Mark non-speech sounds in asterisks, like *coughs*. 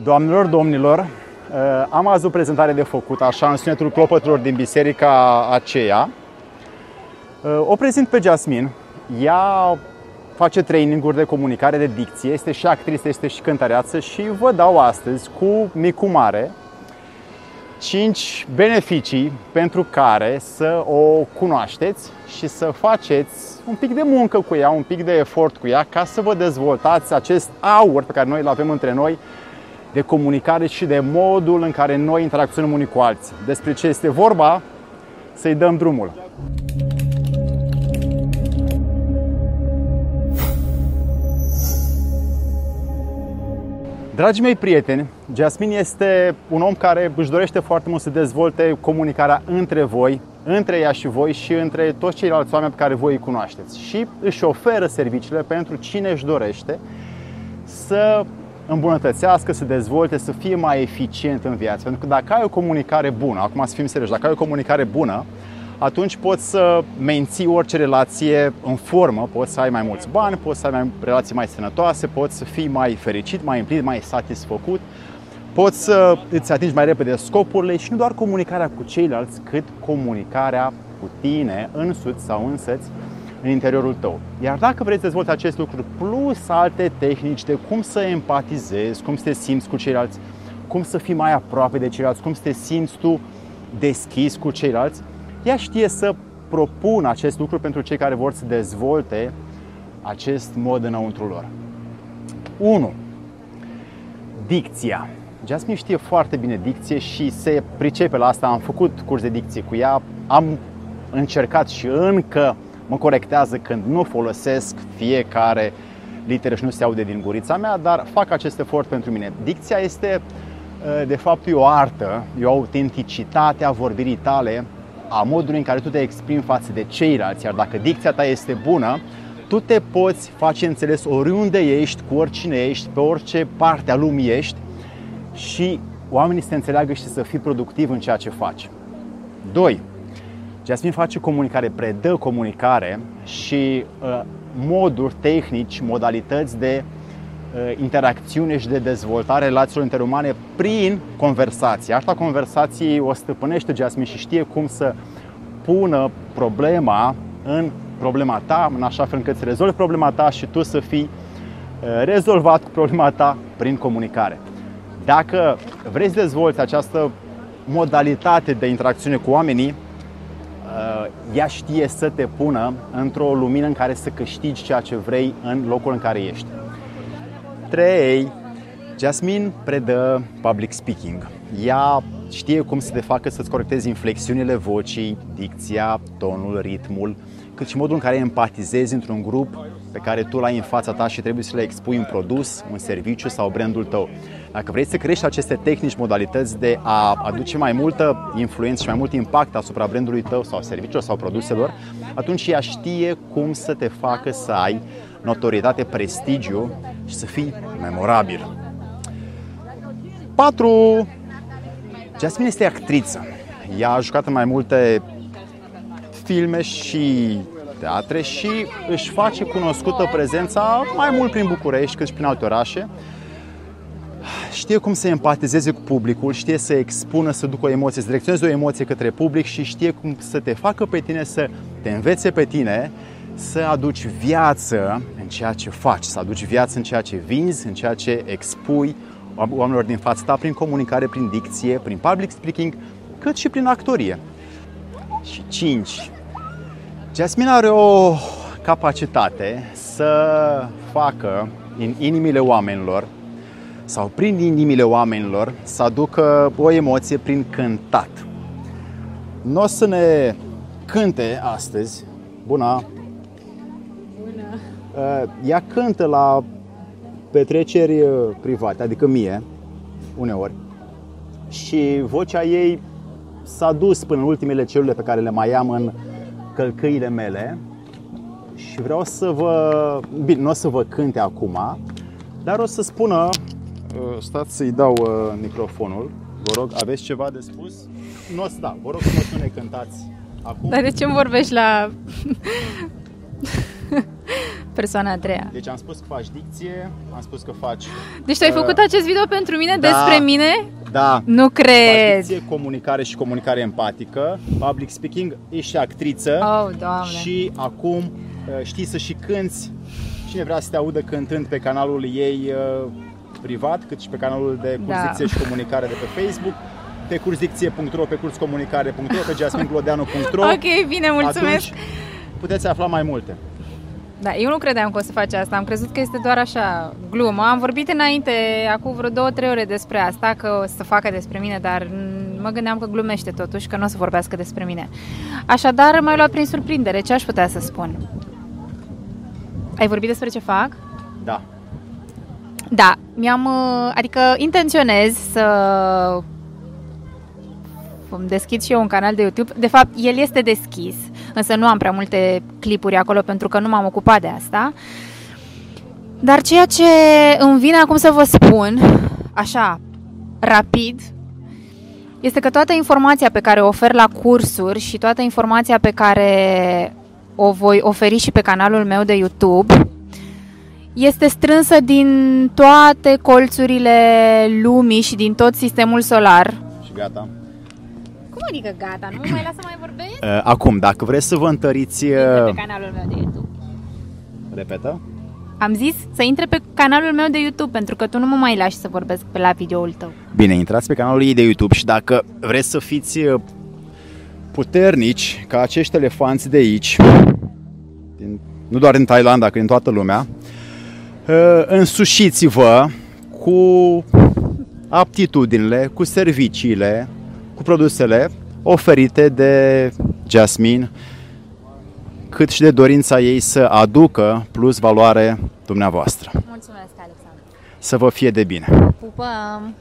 Doamnelor, domnilor, uh, am azi o prezentare de făcut, așa, în sunetul clopătelor din biserica aceea. Uh, o prezint pe Jasmine. Ea face traininguri de comunicare, de dicție, este și actriță, este și cântăreață și vă dau astăzi, cu micu mare, 5 beneficii pentru care să o cunoașteți și să faceți un pic de muncă cu ea, un pic de efort cu ea, ca să vă dezvoltați acest aur pe care noi îl avem între noi de comunicare și de modul în care noi interacționăm unii cu alții. Despre ce este vorba, să-i dăm drumul. Dragii mei prieteni, Jasmine este un om care își dorește foarte mult să dezvolte comunicarea între voi, între ea și voi și între toți ceilalți oameni pe care voi îi cunoașteți. Și își oferă serviciile pentru cine își dorește să îmbunătățească, să dezvolte, să fie mai eficient în viață. Pentru că dacă ai o comunicare bună, acum să fim serioși, dacă ai o comunicare bună, atunci poți să menții orice relație în formă, poți să ai mai mulți bani, poți să ai mai relații mai sănătoase, poți să fii mai fericit, mai împlinit, mai satisfăcut, poți să îți atingi mai repede scopurile și nu doar comunicarea cu ceilalți, cât comunicarea cu tine însuți sau însăți în interiorul tău. Iar dacă vrei să dezvolți acest lucru plus alte tehnici de cum să empatizezi, cum să te simți cu ceilalți, cum să fii mai aproape de ceilalți, cum să te simți tu deschis cu ceilalți, ea știe să propună acest lucru pentru cei care vor să dezvolte acest mod înăuntru lor. 1. Dicția. Jasmine știe foarte bine dicție și se pricepe la asta. Am făcut curs de dicție cu ea, am încercat și încă mă corectează când nu folosesc fiecare literă și nu se aude din gurița mea, dar fac acest efort pentru mine. Dicția este, de fapt, e o artă, e o autenticitate a vorbirii tale a modului în care tu te exprimi față de ceilalți, iar dacă dicția ta este bună, tu te poți face înțeles oriunde ești, cu oricine ești, pe orice parte a lumii ești și oamenii să te înțeleagă și să fii productiv în ceea ce faci. 2. Jasmine face comunicare, predă comunicare și uh, moduri, tehnici, modalități de uh, interacțiune și de dezvoltare relațiilor interumane prin conversație. Asta conversației o stăpânește Jasmine și știe cum să pună problema în problema ta, în așa fel încât să rezolvi problema ta și tu să fii uh, rezolvat cu problema ta prin comunicare. Dacă vreți să dezvolți această modalitate de interacțiune cu oamenii, uh, ea știe să te pună într-o lumină în care să câștigi ceea ce vrei în locul în care ești. 3. Jasmine predă public speaking. Ea știe cum să te facă să-ți corectezi inflexiunile vocii, dicția, tonul, ritmul, cât și modul în care empatizezi într-un grup pe care tu l-ai în fața ta și trebuie să le expui un produs, un serviciu sau brandul tău. Dacă vrei să crești aceste tehnici, modalități de a aduce mai multă influență și mai mult impact asupra brandului tău sau serviciilor sau produselor, atunci ea știe cum să te facă să ai notorietate, prestigiu și să fii memorabil. 4. Jasmine este actriță. Ea a jucat în mai multe filme și teatre și își face cunoscută prezența mai mult prin București cât și prin alte orașe. Știe cum să empatizeze cu publicul, știe să expună, să ducă o emoție, să direcționeze o emoție către public și știe cum să te facă pe tine să te învețe pe tine să aduci viață în ceea ce faci, să aduci viață în ceea ce vinzi, în ceea ce expui oamenilor din fața ta prin comunicare, prin dicție, prin public speaking, cât și prin actorie. Și 5. Jasmine are o capacitate să facă în inimile oamenilor sau prin inimile oamenilor să aducă o emoție prin cântat. Nu o să ne cânte astăzi. Bună! Bună! Uh, ea cântă la petreceri uh, private, adică mie, uneori. Și vocea ei s-a dus până în ultimele celule pe care le mai am în călcâile mele și vreau să vă... Bine, nu o să vă cânte acum, dar o să spună... Uh, stați să-i dau uh, microfonul. Vă rog, aveți ceva de spus? Nu o să da, vă rog să ne cântați acum. Dar de ce îmi vorbești la... Persoana a treia. Deci am spus că faci dicție, am spus că faci... Deci tu ai Uh, făcut acest video pentru mine, da. despre mine? Da, Nu faci cred. dicție, comunicare și comunicare empatică, public speaking, ești și actriță Oh, doamne. și acum uh, știi să și cânți. Cine vrea să te audă cântând pe canalul ei uh, privat, cât și pe canalul de curs Da. dicție și comunicare de pe Facebook, pe cursdicție.ro, pe curscomunicare.ro, pe jasminclodeanu.ro. *laughs* Ok, bine, mulțumesc. Atunci puteți afla mai multe. Da, eu nu credeam că o să faci asta, am crezut că este doar așa glumă. Am vorbit înainte, acum vreo două, trei ore despre asta, că o să facă despre mine, dar mm, mă gândeam că glumește totuși, că nu o să vorbească despre mine. Așadar, m-ai luat prin surprindere, ce aș putea să spun? Ai vorbit despre ce fac? Da. Da, mi-am, uh, adică intenționez să îmi deschid și eu un canal de YouTube. De fapt, el este deschis, însă nu am prea multe clipuri acolo pentru că nu m-am ocupat de asta. Dar ceea ce îmi vine acum să vă spun, așa, rapid, este că toată informația pe care o ofer la cursuri și toată informația pe care o voi oferi și pe canalul meu de YouTube este strânsă din toate colțurile lumii și din tot sistemul solar. Și gata. Cum adică gata? Nu mă mai lasă mai vorbesc? *coughs* Uh, Acum, dacă vreți să vă întăriți... Intră uh, pe canalul meu de YouTube. Repetă? Am zis să intre pe canalul meu de YouTube pentru că tu nu mă mai lași să vorbesc pe la videoul tău. Bine, intrați pe canalul ei de YouTube și dacă vreți să fiți uh, puternici ca acești elefanți de aici, din, nu doar din Thailanda, ci din toată lumea, uh, însușiți-vă cu aptitudinile, cu serviciile, cu produsele oferite de Jasmine, cât și de dorința ei să aducă plus valoare dumneavoastră. Mulțumesc, Alexandru. Să vă fie de bine! Pupăm!